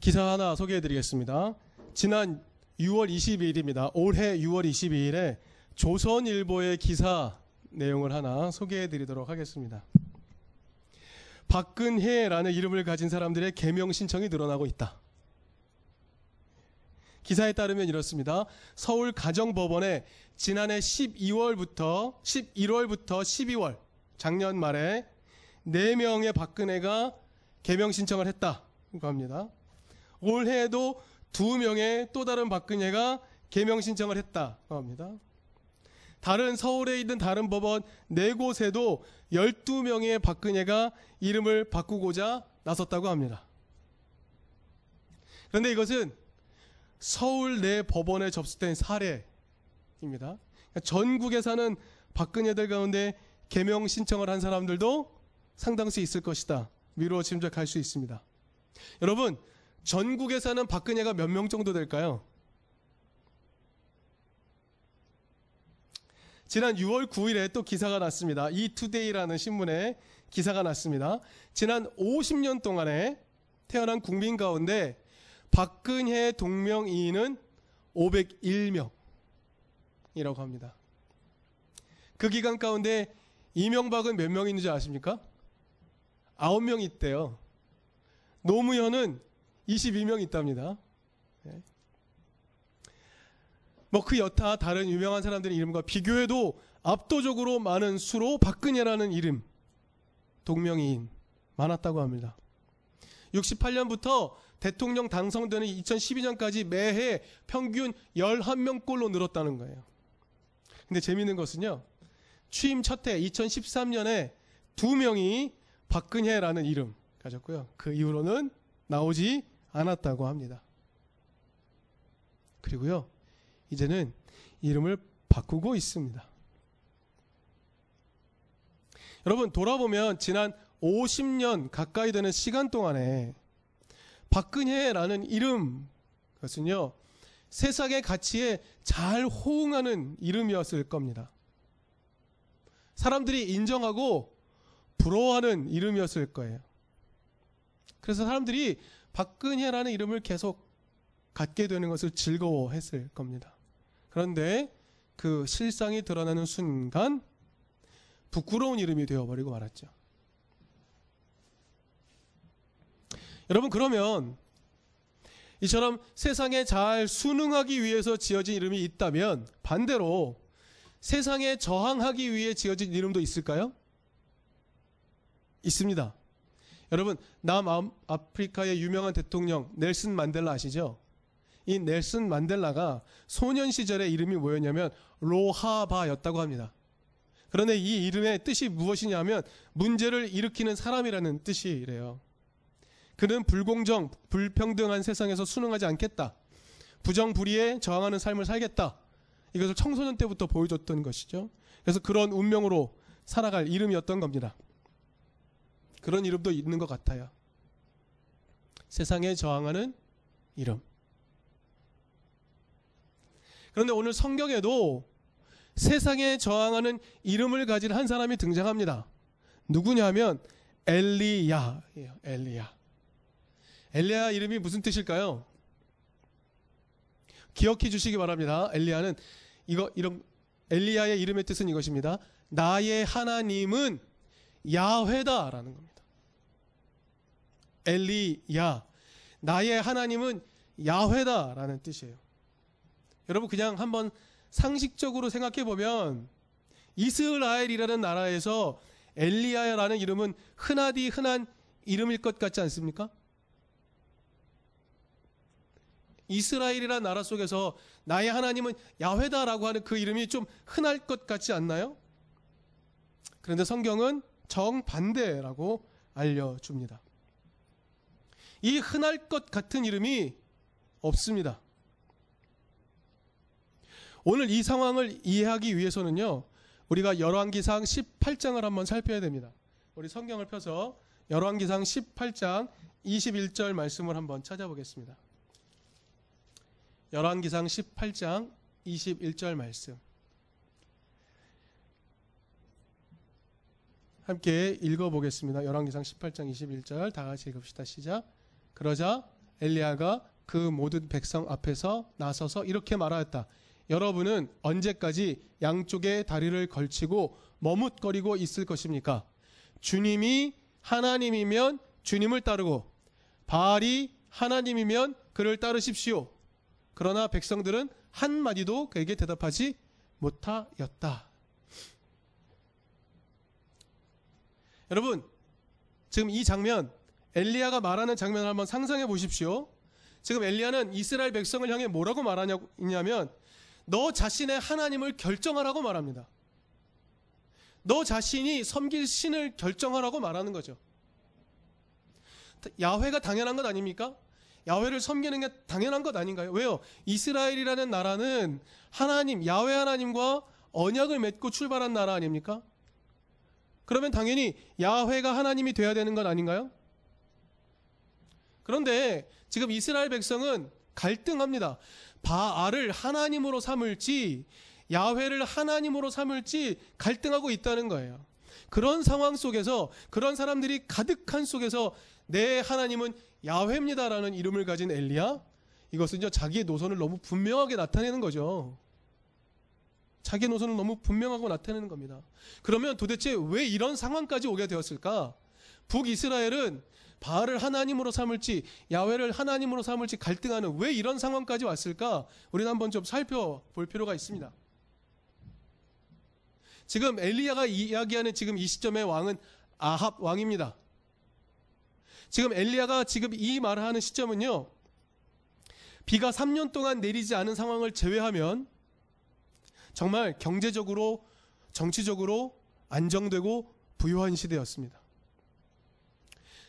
기사 하나 소개해 드리겠습니다. 지난 6월 22일입니다. 올해 6월 22일에 조선일보의 기사 내용을 하나 소개해 드리도록 하겠습니다. 박근혜라는 이름을 가진 사람들의 개명 신청이 늘어나고 있다. 기사에 따르면 이렇습니다. 서울 가정법원에 지난해 12월부터 11월부터 12월 작년 말에 4명의 박근혜가 개명 신청을 했다고 합니다. 올해에도 2명의 또 다른 박근혜가 개명 신청을 했다고 합니다. 다른 서울에 있는 다른 법원 네 곳에도 12명의 박근혜가 이름을 바꾸고자 나섰다고 합니다. 그런데 이것은 서울 내 법원에 접수된 사례입니다. 그러니까 전국에 사는 박근혜들 가운데 개명 신청을 한 사람들도 상당수 있을 것이다. 미루어 짐작할 수 있습니다. 여러분, 전국에 사는 박근혜가 몇 명 정도 될까요? 지난 6월 9일에 또 기사가 났습니다. 이 투데이라는 신문에 기사가 났습니다. 지난 50년 동안에 태어난 국민 가운데 박근혜 동명이인은 501명이라고 합니다. 그 기간 가운데 이명박은 몇 명 있는지 아십니까? 9명 있대요. 노무현은 22명 있답니다. 네. 뭐그 여타 다른 유명한 사람들의 이름과 비교해도 압도적으로 많은 수로 박근혜라는 이름 동명이인 많았다고 합니다. 68년부터 대통령 당선되는 2012년까지 매해 평균 11명꼴로 늘었다는 거예요. 근데 재미있는 것은요. 취임 첫해 2013년에 두 명이 박근혜라는 이름 가졌고요. 그 이후로는 나오지 않았다고 합니다. 그리고요. 이제는 이름을 바꾸고 있습니다. 여러분 돌아보면 지난 50년 가까이 되는 시간 동안에 박근혜라는 이름 그것은요 세상의 가치에 잘 호응하는 이름이었을 겁니다. 사람들이 인정하고 부러워하는 이름이었을 거예요. 그래서 사람들이 박근혜라는 이름을 계속 갖게 되는 것을 즐거워했을 겁니다. 그런데 그 실상이 드러나는 순간 부끄러운 이름이 되어버리고 말았죠. 여러분 그러면 이처럼 세상에 잘 순응하기 위해서 지어진 이름이 있다면 반대로 세상에 저항하기 위해 지어진 이름도 있을까요? 있습니다. 여러분 남아프리카의 유명한 대통령 넬슨 만델라 아시죠? 이 넬슨 만델라가 소년 시절에 이름이 뭐였냐면 로하바였다고 합니다. 그런데 이 이름의 뜻이 무엇이냐면 문제를 일으키는 사람이라는 뜻이래요. 그는 불공정, 불평등한 세상에서 순응하지 않겠다. 부정부리에 저항하는 삶을 살겠다. 이것을 청소년 때부터 보여줬던 것이죠. 그래서 그런 운명으로 살아갈 이름이었던 겁니다. 그런 이름도 있는 것 같아요. 세상에 저항하는 이름. 그런데 오늘 성경에도 세상에 저항하는 이름을 가진 한 사람이 등장합니다. 누구냐면 엘리야예요. 엘리야. 엘리야 이름이 무슨 뜻일까요? 기억해 주시기 바랍니다. 엘리야는 이거 이런 엘리야의 이름의 뜻은 이것입니다. 나의 하나님은 야훼다라는 겁니다. 엘리야. 나의 하나님은 야훼다라는 뜻이에요. 여러분 그냥 한번 상식적으로 생각해 보면 이스라엘이라는 나라에서 엘리야라는 이름은 흔하디 흔한 이름일 것 같지 않습니까? 이스라엘이라는 나라 속에서 나의 하나님은 야훼다라고 하는 그 이름이 좀 흔할 것 같지 않나요? 그런데 성경은 정반대라고 알려줍니다. 이 흔할 것 같은 이름이 없습니다. 오늘 이 상황을 이해하기 위해서는요. 우리가 열왕기상 18장을 한번 살펴야 됩니다. 우리 성경을 펴서 열왕기상 18장 21절 말씀을 한번 찾아보겠습니다. 열왕기상 18장 21절 말씀. 함께 읽어보겠습니다. 열왕기상 18장 21절 다 같이 읽읍시다. 시작. 그러자 엘리야가 그 모든 백성 앞에서 나서서 이렇게 말하였다. 여러분은 언제까지 양쪽에 다리를 걸치고 머뭇거리고 있을 것입니까? 주님이 하나님이면 주님을 따르고 바알이 하나님이면 그를 따르십시오. 그러나 백성들은 한마디도 그에게 대답하지 못하였다. 여러분, 지금 이 장면, 엘리야가 말하는 장면을 한번 상상해 보십시오. 지금 엘리야는 이스라엘 백성을 향해 뭐라고 말하냐면, 너 자신의 하나님을 결정하라고 말합니다. 너 자신이 섬길 신을 결정하라고 말하는 거죠. 야훼가 당연한 것 아닙니까? 야훼를 섬기는 게 당연한 것 아닌가요? 왜요? 이스라엘이라는 나라는 하나님, 야훼 하나님과 언약을 맺고 출발한 나라 아닙니까? 그러면 당연히 야훼가 하나님이 돼야 되는 것 아닌가요? 그런데 지금 이스라엘 백성은 갈등합니다. 바알을 하나님으로 삼을지 야훼를 하나님으로 삼을지 갈등하고 있다는 거예요. 그런 상황 속에서 그런 사람들이 가득한 속에서 내 하나님은 야훼입니다라는 이름을 가진 엘리야 이것은요 자기의 노선을 너무 분명하게 나타내는 거죠. 자기의 노선을 너무 분명하고 나타내는 겁니다. 그러면 도대체 왜 이런 상황까지 오게 되었을까? 북이스라엘은 바알을 하나님으로 삼을지 야훼를 하나님으로 삼을지 갈등하는 왜 이런 상황까지 왔을까? 우리는 한번 좀 살펴볼 필요가 있습니다. 지금 엘리야가 이야기하는 지금 이 시점의 왕은 아합 왕입니다. 지금 엘리야가 지금 이 말을 하는 시점은요. 비가 3년 동안 내리지 않은 상황을 제외하면 정말 경제적으로 정치적으로 안정되고 부유한 시대였습니다.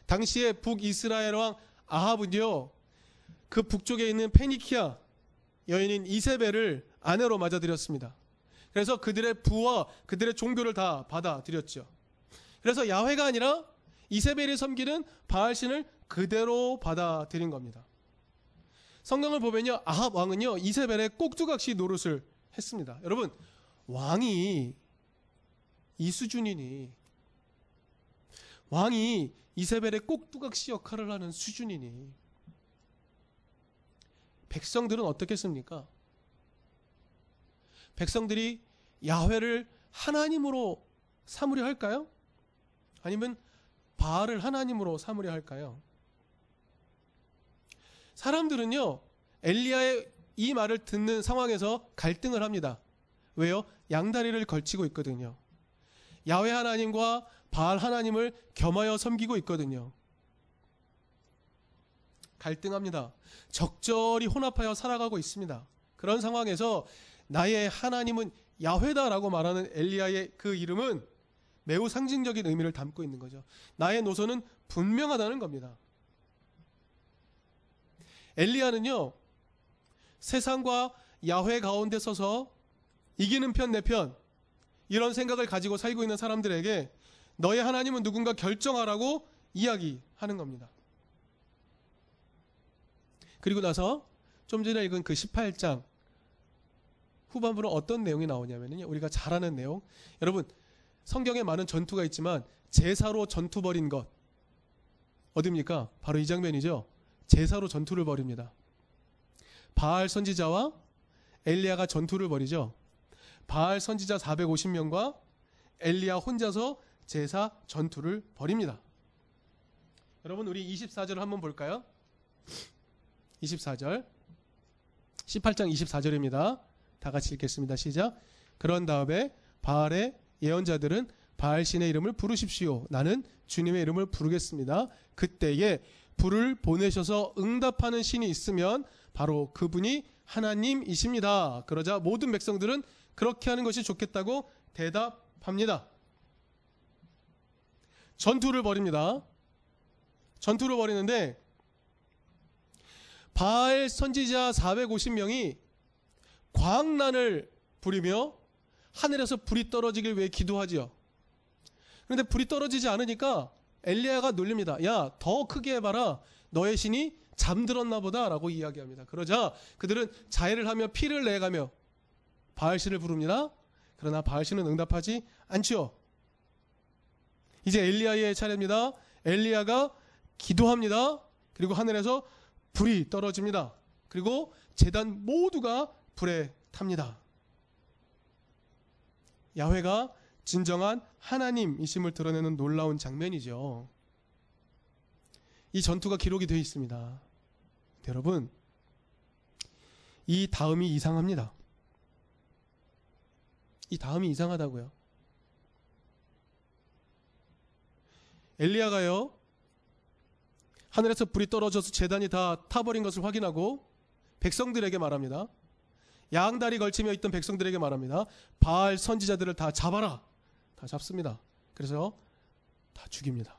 당시에 북이스라엘 왕 아합은요. 그 북쪽에 있는 페니키아 여인인 이세벨을 아내로 맞아들였습니다. 그래서 그들의 부와 그들의 종교를 다 받아들였죠. 그래서 야훼가 아니라 이세벨이 섬기는 바알신을 그대로 받아들인 겁니다. 성경을 보면요. 아합 왕은요. 이세벨의 꼭두각시 노릇을 했습니다. 여러분, 왕이 이 수준이니 왕이 이세벨의 꼭두각시 역할을 하는 수준이니 백성들은 어떻겠습니까? 백성들이 야훼를 하나님으로 삼으려 할까요? 아니면 바알을 하나님으로 삼으려 할까요? 사람들은요, 엘리야의 이 말을 듣는 상황에서 갈등을 합니다. 왜요? 양다리를 걸치고 있거든요. 야훼 하나님과 바알 하나님을 겸하여 섬기고 있거든요. 갈등합니다. 적절히 혼합하여 살아가고 있습니다. 그런 상황에서 나의 하나님은 야훼다라고 말하는 엘리야의 그 이름은 매우 상징적인 의미를 담고 있는 거죠. 나의 노선은 분명하다는 겁니다. 엘리야는요, 세상과 야훼 가운데 서서 이기는 편 내 편, 이런 생각을 가지고 살고 있는 사람들에게 너의 하나님은 누군가 결정하라고 이야기하는 겁니다. 그리고 나서 좀 전에 읽은 그 18장 후반부는 어떤 내용이 나오냐면요. 우리가 잘 아는 내용. 여러분, 성경에 많은 전투가 있지만 제사로 전투 벌인 것 어디입니까? 바로 이 장면이죠. 제사로 전투를 벌입니다. 바알 선지자와 엘리야가 전투를 벌이죠. 바알 선지자 450명과 엘리야 혼자서 제사 전투를 벌입니다. 여러분 우리 24절을 한번 볼까요? 24절 18장 24절입니다. 다 같이 읽겠습니다. 시작. 그런 다음에 바알의 예언자들은 바알 신의 이름을 부르십시오. 나는 주님의 이름을 부르겠습니다. 그때에 불을 보내셔서 응답하는 신이 있으면 바로 그분이 하나님이십니다. 그러자 모든 백성들은 그렇게 하는 것이 좋겠다고 대답합니다. 전투를 벌입니다. 전투를 벌이는데 바알 선지자 450명이 광란을 부리며 하늘에서 불이 떨어지길 위해 기도하지요. 그런데 불이 떨어지지 않으니까 엘리야가 놀립니다. 야, 더 크게 해봐라. 너의 신이 잠들었나 보다라고 이야기합니다. 그러자 그들은 자해를 하며 피를 내가며 바알신을 부릅니다. 그러나 바알신은 응답하지 않지요. 이제 엘리야의 차례입니다. 엘리야가 기도합니다. 그리고 하늘에서 불이 떨어집니다. 그리고 재단 모두가 불에 탑니다. 야훼가 진정한 하나님이심을 드러내는 놀라운 장면이죠. 이 전투가 기록이 되어 있습니다. 여러분, 이 다음이 이상합니다. 이 다음이 이상하다고요. 엘리야가요, 하늘에서 불이 떨어져서 재단이 다 타버린 것을 확인하고 백성들에게 말합니다. 양다리 걸치며 있던 백성들에게 말합니다. 바알 선지자들을 다 잡아라. 다 잡습니다. 그래서 다 죽입니다.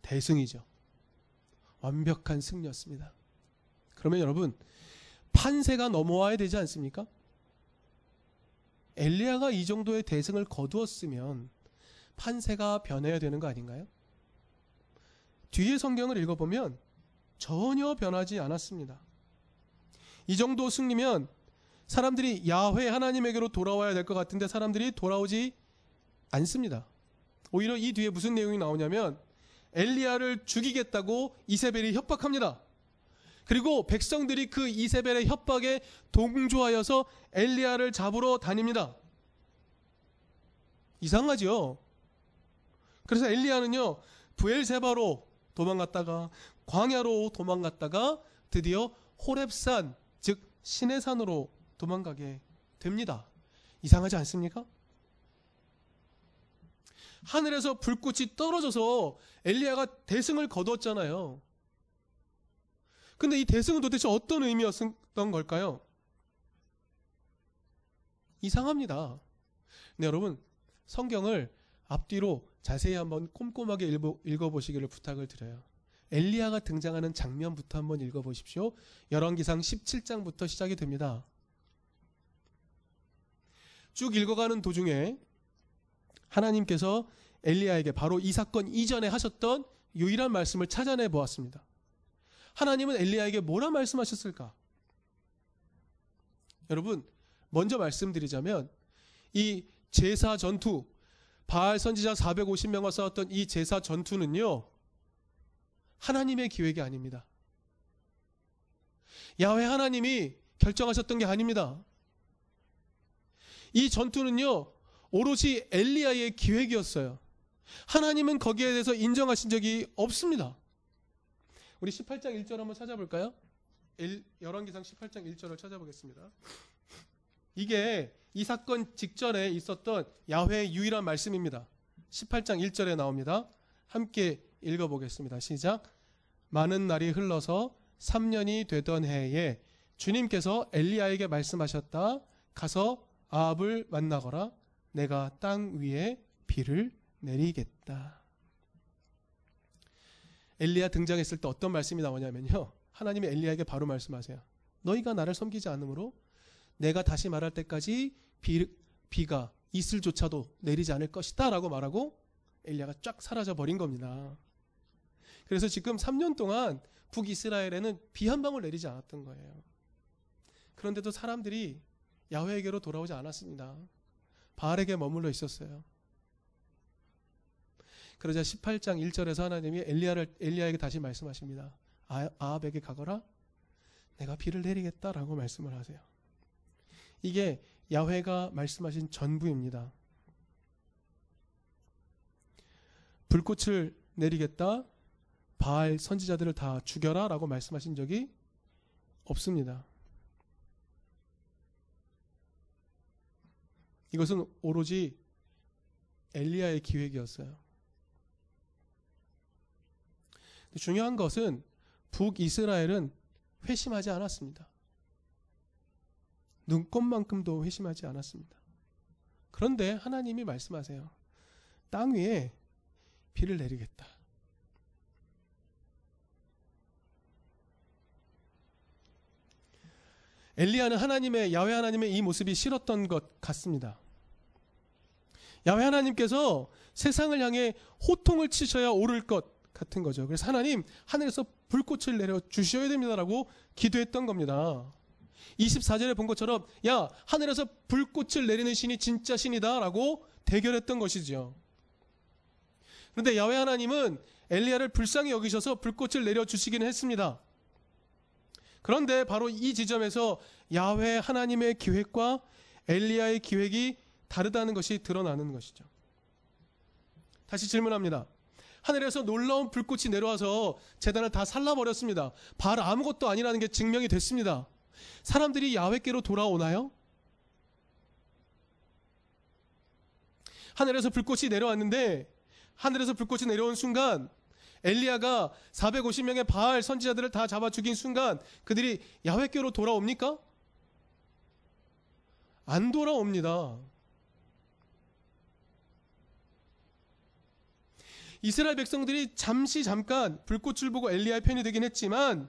대승이죠. 완벽한 승리였습니다. 그러면 여러분 판세가 넘어와야 되지 않습니까? 엘리야가 이 정도의 대승을 거두었으면 판세가 변해야 되는 거 아닌가요? 뒤에 성경을 읽어보면 전혀 변하지 않았습니다. 이 정도 승리면 사람들이 야훼 하나님에게로 돌아와야 될 것 같은데 사람들이 돌아오지 않습니다. 오히려 이 뒤에 무슨 내용이 나오냐면 엘리야를 죽이겠다고 이세벨이 협박합니다. 그리고 백성들이 그 이세벨의 협박에 동조하여서 엘리야를 잡으러 다닙니다. 이상하죠? 그래서 엘리야는요, 부엘세바로 도망갔다가 광야로 도망갔다가 드디어 호렙산, 즉 신의 산으로 도망가게 됩니다. 이상하지 않습니까? 하늘에서 불꽃이 떨어져서 엘리야가 대승을 거두었잖아요. 근데 이 대승은 도대체 어떤 의미였던 걸까요? 이상합니다. 네, 여러분, 성경을 앞뒤로 자세히 한번 꼼꼼하게 읽어보시기를 부탁을 드려요. 엘리야가 등장하는 장면부터 한번 읽어보십시오. 열왕기상 17장부터 시작이 됩니다. 쭉 읽어가는 도중에 하나님께서 엘리야에게 바로 이 사건 이전에 하셨던 유일한 말씀을 찾아내 보았습니다. 하나님은 엘리야에게 뭐라 말씀하셨을까? 여러분, 먼저 말씀드리자면 이 제사 전투, 바알 선지자 450명과 싸웠던 이 제사 전투는요. 하나님의 기획이 아닙니다. 야훼 하나님이 결정하셨던 게 아닙니다. 이 전투는요. 오롯이 엘리야의 기획이었어요. 하나님은 거기에 대해서 인정하신 적이 없습니다. 우리 18장 1절 한번 찾아볼까요? 열왕기상 18장 1절을 찾아보겠습니다. 이게 이 사건 직전에 있었던 야훼의 유일한 말씀입니다. 18장 1절에 나옵니다. 함께 읽어보겠습니다. 시작. 많은 날이 흘러서 3년이 되던 해에 주님께서 엘리야에게 말씀하셨다. 가서 아합을 만나거라. 내가 땅 위에 비를 내리겠다. 엘리야 등장했을 때 어떤 말씀이 나오냐면요. 하나님이 엘리야에게 바로 말씀하세요. 너희가 나를 섬기지 않으므로 내가 다시 말할 때까지 비, 비가 이슬조차도 내리지 않을 것이다 라고 말하고 엘리야가 쫙 사라져 버린 겁니다. 그래서 지금 3년 동안 북이스라엘에는 비 한 방울 내리지 않았던 거예요. 그런데도 사람들이 야훼에게로 돌아오지 않았습니다. 바알에게 머물러 있었어요. 그러자 18장 1절에서 하나님이 엘리야를 엘리야에게 다시 말씀하십니다. 아, 아합에게 가거라. 내가 비를 내리겠다라고 말씀을 하세요. 이게 야훼가 말씀하신 전부입니다. 불꽃을 내리겠다. 바알 선지자들을 다 죽여라 라고 말씀하신 적이 없습니다. 이것은 오로지 엘리야의 기획이었어요. 중요한 것은 북이스라엘은 회심하지 않았습니다. 눈꽃만큼도 회심하지 않았습니다. 그런데 하나님이 말씀하세요. 땅 위에 비를 내리겠다. 엘리야는 하나님의 야훼 하나님의 이 모습이 싫었던 것 같습니다. 야훼 하나님께서 세상을 향해 호통을 치셔야 오를 것 같은 거죠. 그래서 하나님 하늘에서 불꽃을 내려 주셔야 됩니다라고 기도했던 겁니다. 24절에 본 것처럼 야 하늘에서 불꽃을 내리는 신이 진짜 신이다 라고 대결했던 것이지요. 그런데 야훼 하나님은 엘리야를 불쌍히 여기셔서 불꽃을 내려 주시기는 했습니다. 그런데 바로 이 지점에서 야훼 하나님의 기획과 엘리야의 기획이 다르다는 것이 드러나는 것이죠. 다시 질문합니다. 하늘에서 놀라운 불꽃이 내려와서 재단을 다 살라버렸습니다. 발 아무것도 아니라는 게 증명이 됐습니다. 사람들이 야훼께로 돌아오나요? 하늘에서 불꽃이 내려왔는데 하늘에서 불꽃이 내려온 순간 엘리야가 450명의 바알 선지자들을 다 잡아 죽인 순간 그들이 야훼께로 돌아옵니까? 안 돌아옵니다. 이스라엘 백성들이 잠시 잠깐 불꽃을 보고 엘리야의 편이 되긴 했지만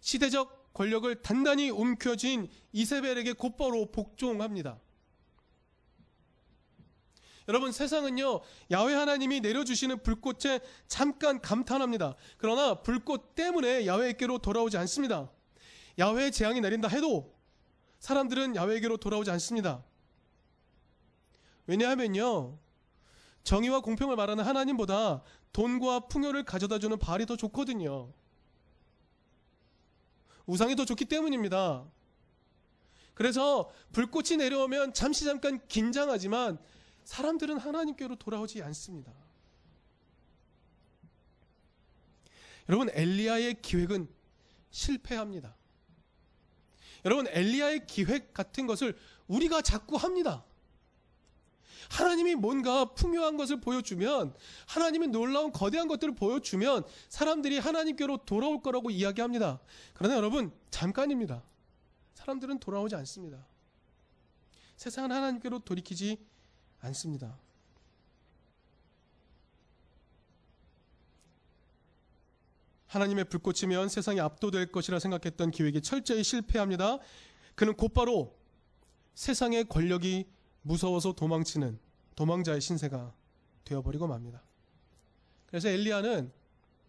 시대적 권력을 단단히 움켜쥔 이세벨에게 곧바로 복종합니다. 여러분 세상은요 야훼 하나님이 내려주시는 불꽃에 잠깐 감탄합니다. 그러나 불꽃 때문에 야훼에게로 돌아오지 않습니다. 야훼의 재앙이 내린다 해도 사람들은 야훼에게로 돌아오지 않습니다. 왜냐하면요 정의와 공평을 말하는 하나님보다 돈과 풍요를 가져다주는 발이 더 좋거든요. 우상이 더 좋기 때문입니다. 그래서 불꽃이 내려오면 잠시 잠깐 긴장하지만 사람들은 하나님께로 돌아오지 않습니다. 여러분 엘리야의 기획은 실패합니다. 여러분 엘리야의 기획 같은 것을 우리가 자꾸 합니다. 하나님이 뭔가 풍요한 것을 보여주면 하나님이 놀라운 거대한 것들을 보여주면 사람들이 하나님께로 돌아올 거라고 이야기합니다. 그러나 여러분 잠깐입니다. 사람들은 돌아오지 않습니다. 세상은 하나님께로 돌이키지 않습니다. 하나님의 불꽃이면 세상이 압도될 것이라 생각했던 기획이 철저히 실패합니다. 그는 곧바로 세상의 권력이 무서워서 도망치는 도망자의 신세가 되어버리고 맙니다. 그래서 엘리야는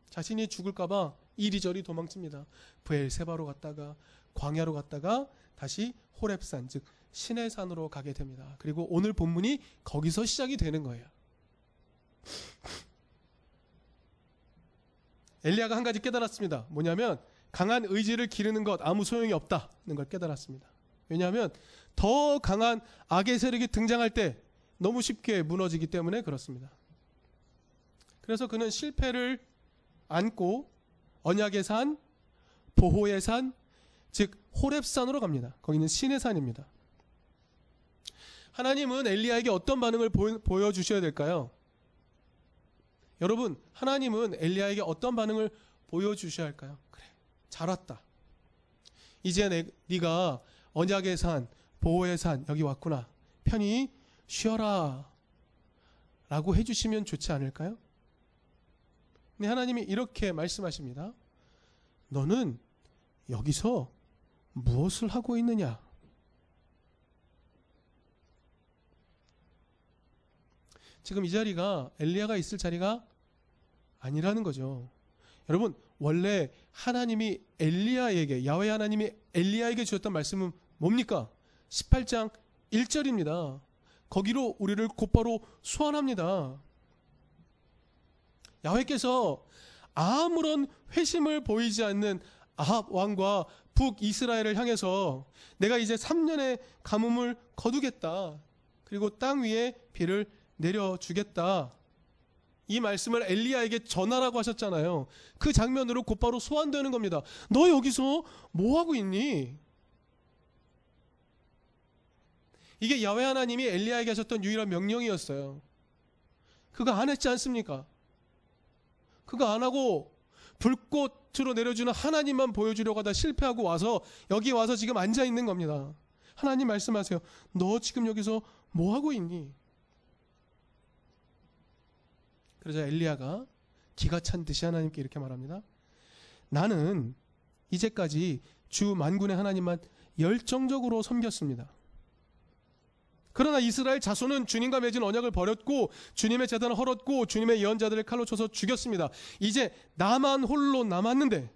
자신이 죽을까봐 이리저리 도망칩니다. 부엘세바로 갔다가 광야로 갔다가 다시 호렙산 즉 신의 산으로 가게 됩니다. 그리고 오늘 본문이 거기서 시작이 되는 거예요. 엘리야가 한 가지 깨달았습니다. 뭐냐면 강한 의지를 기르는 것 아무 소용이 없다는 걸 깨달았습니다. 왜냐하면 더 강한 악의 세력이 등장할 때 너무 쉽게 무너지기 때문에 그렇습니다. 그래서 그는 실패를 안고 언약의 산, 보호의 산, 즉 호렙산으로 갑니다. 거기는 신의 산입니다. 하나님은 엘리야에게 어떤 반응을 보여 주셔야 될까요? 여러분, 하나님은 엘리야에게 어떤 반응을 보여 주셔야 할까요? 그래. 잘 왔다. 이제 내, 네가 언약의 산, 보호의 산 여기 왔구나. 편히 쉬어라. 라고 해 주시면 좋지 않을까요? 근데 하나님이 이렇게 말씀하십니다. 너는 여기서 무엇을 하고 있느냐? 지금 이 자리가 엘리야가 있을 자리가 아니라는 거죠. 여러분 원래 하나님이 엘리야에게 야훼 하나님이 엘리야에게 주셨던 말씀은 뭡니까? 18장 1절입니다. 거기로 우리를 곧바로 소환합니다. 야훼께서 아무런 회심을 보이지 않는 아합 왕과 북이스라엘을 향해서 내가 이제 3년의 가뭄을 거두겠다. 그리고 땅 위에 비를 내려주겠다. 이 말씀을 엘리야에게 전하라고 하셨잖아요. 그 장면으로 곧바로 소환되는 겁니다. 너 여기서 뭐 하고 있니? 이게 야훼 하나님이 엘리야에게 하셨던 유일한 명령이었어요. 그거 안 했지 않습니까? 그거 안 하고 불꽃으로 내려주는 하나님만 보여주려고 하다 실패하고 와서 여기 와서 지금 앉아 있는 겁니다. 하나님 말씀하세요. 너 지금 여기서 뭐 하고 있니? 그러자 엘리야가 기가 찬 듯이 하나님께 이렇게 말합니다. 나는 이제까지 주 만군의 하나님만 열정적으로 섬겼습니다. 그러나 이스라엘 자손은 주님과 맺은 언약을 버렸고 주님의 재단을 헐었고 주님의 예언자들을 칼로 쳐서 죽였습니다. 이제 나만 홀로 남았는데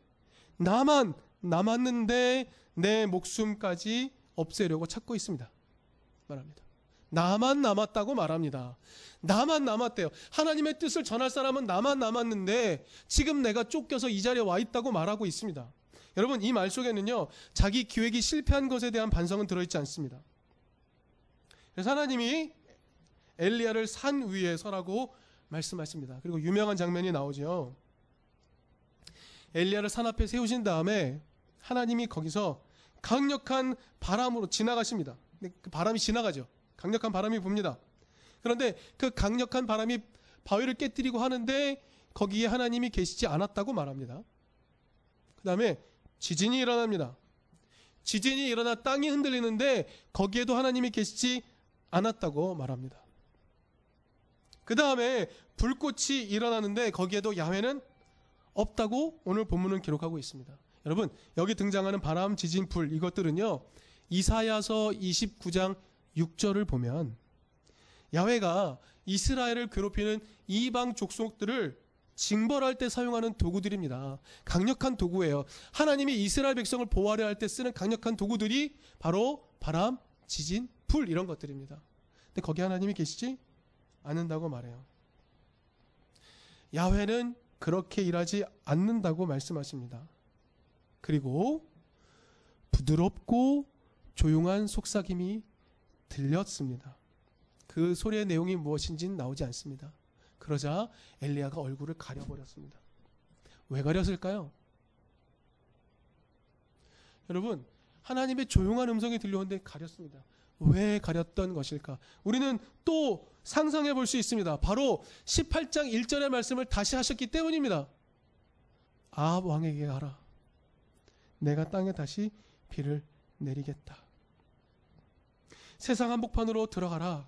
나만 남았는데 내 목숨까지 없애려고 찾고 있습니다. 말합니다. 나만 남았다고 말합니다. 나만 남았대요. 하나님의 뜻을 전할 사람은 나만 남았는데 지금 내가 쫓겨서 이 자리에 와 있다고 말하고 있습니다. 여러분 이 말 속에는요 자기 기획이 실패한 것에 대한 반성은 들어있지 않습니다. 그래서 하나님이 엘리야를 산 위에 서라고 말씀하십니다. 그리고 유명한 장면이 나오죠. 엘리야를 산 앞에 세우신 다음에 하나님이 거기서 강력한 바람으로 지나가십니다. 그 바람이 지나가죠. 강력한 바람이 붑니다. 그런데 그 강력한 바람이 바위를 깨뜨리고 하는데 거기에 하나님이 계시지 않았다고 말합니다. 그 다음에 지진이 일어납니다. 지진이 일어나 땅이 흔들리는데 거기에도 하나님이 계시지 않았다고 말합니다. 그 다음에 불꽃이 일어나는데 거기에도 야훼는 없다고 오늘 본문은 기록하고 있습니다. 여러분 여기 등장하는 바람, 지진, 불 이것들은요 이사야서 29장 6절을 보면 야훼가 이스라엘을 괴롭히는 이방 족속들을 징벌할 때 사용하는 도구들입니다. 강력한 도구예요. 하나님이 이스라엘 백성을 보호하려 할 때 쓰는 강력한 도구들이 바로 바람, 지진, 불 이런 것들입니다. 근데 거기 하나님이 계시지 않는다고 말해요. 야훼는 그렇게 일하지 않는다고 말씀하십니다. 그리고 부드럽고 조용한 속삭임이 들렸습니다. 그 소리의 내용이 무엇인지는 나오지 않습니다. 그러자 엘리야가 얼굴을 가려버렸습니다. 왜 가렸을까요? 여러분, 하나님의 조용한 음성이 들려오는데 가렸습니다. 왜 가렸던 것일까? 우리는 또 상상해 볼 수 있습니다. 바로 18장 1절의 말씀을 다시 하셨기 때문입니다. 아합 왕에게 가라. 내가 땅에 다시 비를 내리겠다. 세상 한복판으로 들어가라.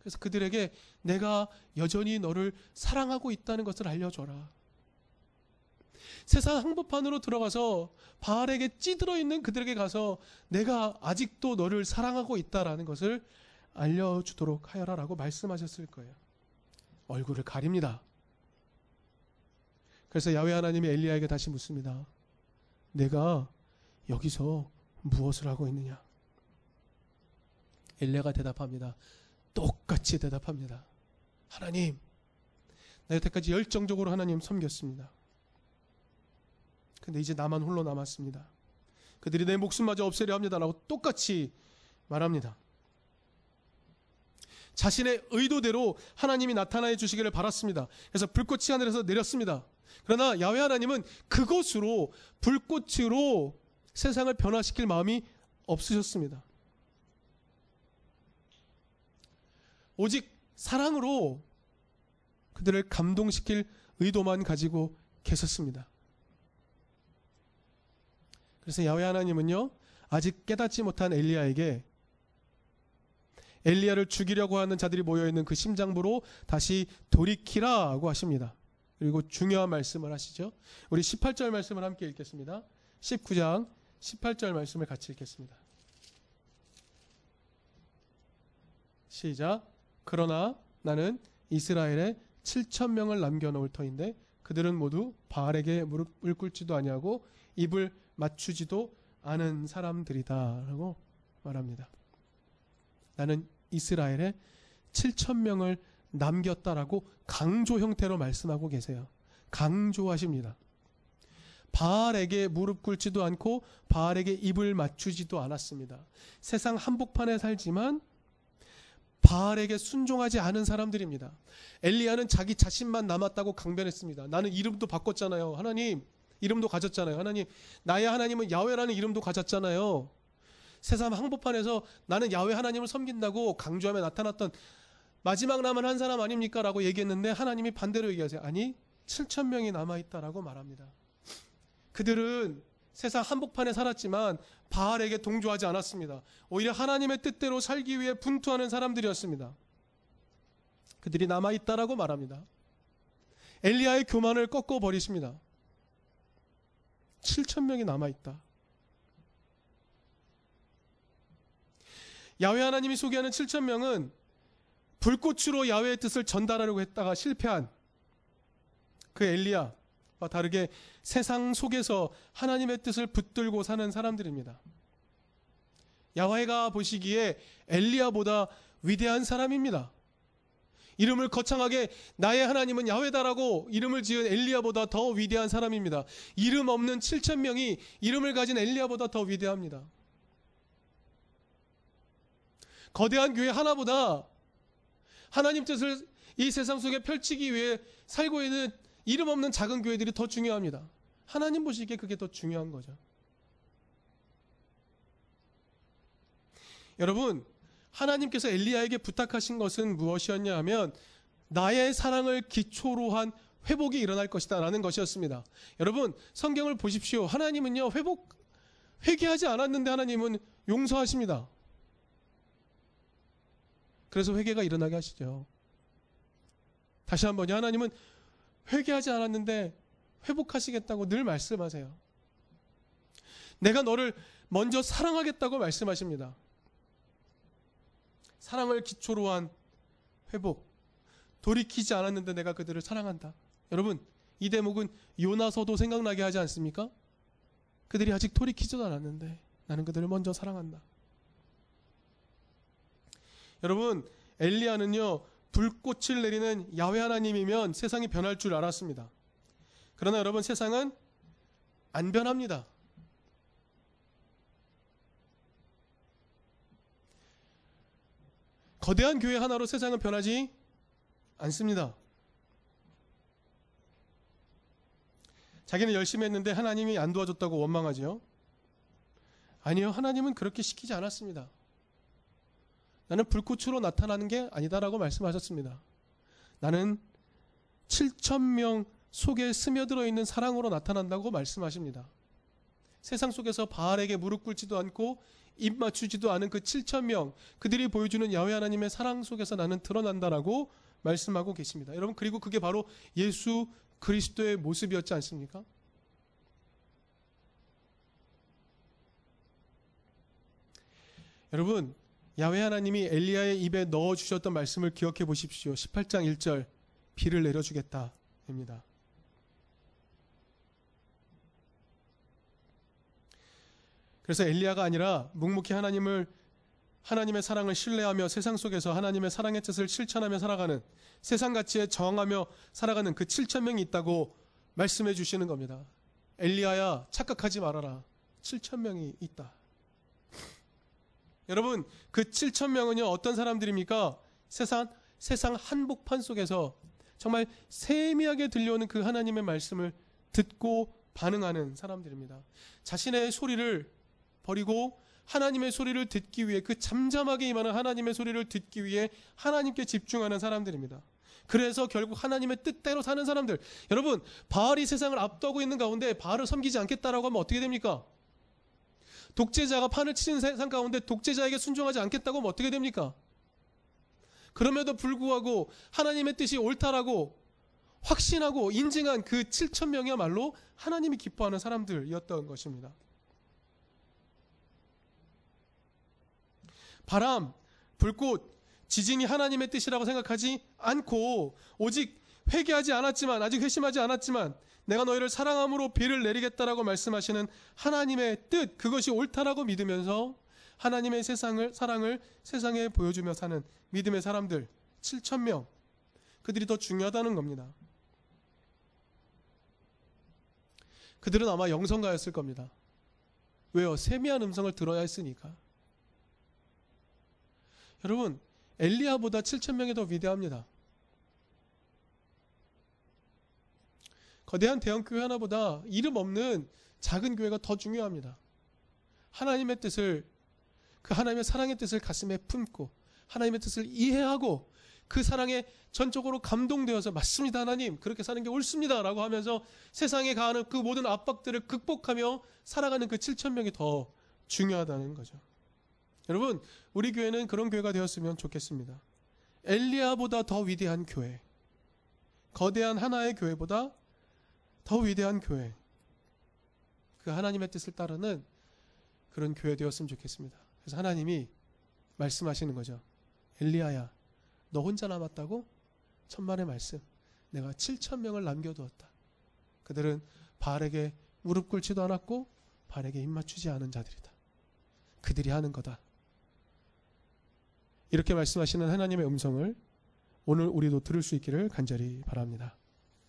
그래서 그들에게 내가 여전히 너를 사랑하고 있다는 것을 알려줘라. 세상 항복판으로 들어가서 바알에게 찌들어 있는 그들에게 가서 내가 아직도 너를 사랑하고 있다라는 것을 알려주도록 하여라라고 말씀하셨을 거예요. 얼굴을 가립니다. 그래서 야외 하나님이 엘리야에게 다시 묻습니다. 내가 여기서 무엇을 하고 있느냐? 엘리야가 대답합니다. 똑같이 대답합니다. 하나님, 나 여태까지 열정적으로 하나님 섬겼습니다. 근데 이제 나만 홀로 남았습니다. 그들이 내 목숨마저 없애려 합니다라고 똑같이 말합니다. 자신의 의도대로 하나님이 나타나 주시기를 바랐습니다. 그래서 불꽃이 하늘에서 내렸습니다. 그러나 야외 하나님은 그것으로 불꽃으로 세상을 변화시킬 마음이 없으셨습니다. 오직 사랑으로 그들을 감동시킬 의도만 가지고 계셨습니다. 그래서 야외 하나님은요, 아직 깨닫지 못한 엘리야에게 엘리야를 죽이려고 하는 자들이 모여 있는 그 심장부로 다시 돌이키라고 하십니다. 그리고 중요한 말씀을 하시죠. 우리 18절 말씀을 함께 읽겠습니다. 19장 18절 말씀을 같이 읽겠습니다. 시작. 그러나 나는 이스라엘에 7천 명을 남겨놓을 터인데 그들은 모두 바알에게 무릎을 꿇지도 아니하고 입을 맞추지도 않은 사람들이다라고 말합니다. 나는 이스라엘에 7천 명을 남겼다라고 강조 형태로 말씀하고 계세요. 강조하십니다. 바알에게 무릎 꿇지도 않고 바알에게 입을 맞추지도 않았습니다. 세상 한복판에 살지만 바알에게 순종하지 않은 사람들입니다. 엘리야는 자기 자신만 남았다고 강변했습니다. 나는 이름도 바꿨잖아요. 하나님, 이름도 가졌잖아요. 하나님, 나의 하나님은 야훼라는 이름도 가졌잖아요. 세상 항복판에서 나는 야훼 하나님을 섬긴다고 강조하며 나타났던 마지막 남은 한 사람 아닙니까? 라고 얘기했는데 하나님이 반대로 얘기하세요. 아니, 7천 명이 남아있다라고 말합니다. 그들은 세상 한복판에 살았지만 바알에게 동조하지 않았습니다. 오히려 하나님의 뜻대로 살기 위해 분투하는 사람들이었습니다. 그들이 남아 있다라고 말합니다. 엘리야의 교만을 꺾어 버리십니다. 7천 명이 남아 있다. 야훼 하나님이 소개하는 7천 명은 불꽃으로 야훼의 뜻을 전달하려고 했다가 실패한 그 엘리야 다르게 세상 속에서 하나님의 뜻을 붙들고 사는 사람들입니다. 야훼가 보시기에 엘리야보다 위대한 사람입니다. 이름을 거창하게 나의 하나님은 야훼다라고 이름을 지은 엘리야보다 더 위대한 사람입니다. 이름 없는 7천 명이 이름을 가진 엘리야보다 더 위대합니다. 거대한 교회 하나보다 하나님 뜻을 이 세상 속에 펼치기 위해 살고 있는 이름 없는 작은 교회들이 더 중요합니다. 하나님 보시기에 그게 더 중요한 거죠. 여러분, 하나님께서 엘리야에게 부탁하신 것은 무엇이었냐 하면 나의 사랑을 기초로 한 회복이 일어날 것이다 라는 것이었습니다. 여러분, 성경을 보십시오. 하나님은요, 회복, 회개하지 않았는데 하나님은 용서하십니다. 그래서 회개가 일어나게 하시죠. 다시 한번요. 하나님은 회개하지 않았는데 회복하시겠다고 늘 말씀하세요. 내가 너를 먼저 사랑하겠다고 말씀하십니다. 사랑을 기초로 한 회복. 돌이키지 않았는데 내가 그들을 사랑한다. 여러분, 이 대목은 요나서도 생각나게 하지 않습니까? 그들이 아직 돌이키지도 않았는데 나는 그들을 먼저 사랑한다. 여러분, 엘리야는요, 불꽃을 내리는 야훼 하나님이면 세상이 변할 줄 알았습니다. 그러나 여러분, 세상은 안 변합니다. 거대한 교회 하나로 세상은 변하지 않습니다. 자기는 열심히 했는데 하나님이 안 도와줬다고 원망하지요? 아니요, 하나님은 그렇게 시키지 않았습니다. 나는 불꽃으로 나타나는 게 아니다라고 말씀하셨습니다. 나는 7천 명 속에 스며들어 있는 사랑으로 나타난다고 말씀하십니다. 세상 속에서 바알에게 무릎 꿇지도 않고 입 맞추지도 않은 그 7천 명 그들이 보여주는 야훼 하나님의 사랑 속에서 나는 드러난다라고 말씀하고 계십니다. 여러분 그리고 그게 바로 예수 그리스도의 모습이었지 않습니까? 여러분 야훼 하나님이 엘리야의 입에 넣어 주셨던 말씀을 기억해 보십시오. 18장 1절 비를 내려 주겠다입니다. 그래서 엘리야가 아니라 묵묵히 하나님을 하나님의 사랑을 신뢰하며 세상 속에서 하나님의 사랑의 뜻을 실천하며 살아가는 세상 가치에 저항하며 살아가는 그 7천 명이 있다고 말씀해 주시는 겁니다. 엘리야야 착각하지 말아라. 7천 명이 있다. 여러분 그 7천 명은요 어떤 사람들입니까? 세상 세상 한복판 속에서 정말 세미하게 들려오는 그 하나님의 말씀을 듣고 반응하는 사람들입니다. 자신의 소리를 버리고 하나님의 소리를 듣기 위해 그 잠잠하게 임하는 하나님의 소리를 듣기 위해 하나님께 집중하는 사람들입니다. 그래서 결국 하나님의 뜻대로 사는 사람들. 여러분, 바알이 세상을 압도하고 있는 가운데 바알을 섬기지 않겠다라고 하면 어떻게 됩니까? 독재자가 판을 치는 세상 가운데 독재자에게 순종하지 않겠다고 하면 어떻게 됩니까? 그럼에도 불구하고 하나님의 뜻이 옳다라고 확신하고 인증한 그 7천 명이야말로 하나님이 기뻐하는 사람들이었던 것입니다. 바람, 불꽃, 지진이 하나님의 뜻이라고 생각하지 않고 오직 회개하지 않았지만 아직 회심하지 않았지만 내가 너희를 사랑함으로 비를 내리겠다라고 말씀하시는 하나님의 뜻 그것이 옳다라고 믿으면서 하나님의 세상을 사랑을 세상에 보여주며 사는 믿음의 사람들 7천 명 그들이 더 중요하다는 겁니다. 그들은 아마 영성가였을 겁니다. 왜요? 세미한 음성을 들어야 했으니까. 여러분, 엘리야보다 7천 명이 더 위대합니다. 거대한 대형 교회 하나보다 이름 없는 작은 교회가 더 중요합니다. 하나님의 뜻을 그 하나님의 사랑의 뜻을 가슴에 품고 하나님의 뜻을 이해하고 그 사랑에 전적으로 감동되어서 맞습니다 하나님 그렇게 사는 게 옳습니다 라고 하면서 세상에 가하는 그 모든 압박들을 극복하며 살아가는 그 7천 명이 더 중요하다는 거죠. 여러분, 우리 교회는 그런 교회가 되었으면 좋겠습니다. 엘리야보다 더 위대한 교회. 거대한 하나의 교회보다 더 위대한 교회. 그 하나님의 뜻을 따르는 그런 교회 되었으면 좋겠습니다. 그래서 하나님이 말씀하시는 거죠. 엘리야야, 너 혼자 남았다고? 천만의 말씀. 내가 7천 명을 남겨두었다. 그들은 바알에게 무릎 꿇지도 않았고 바알에게 입 맞추지 않은 자들이다. 그들이 하는 거다. 이렇게 말씀하시는 하나님의 음성을 오늘 우리도 들을 수 있기를 간절히 바랍니다.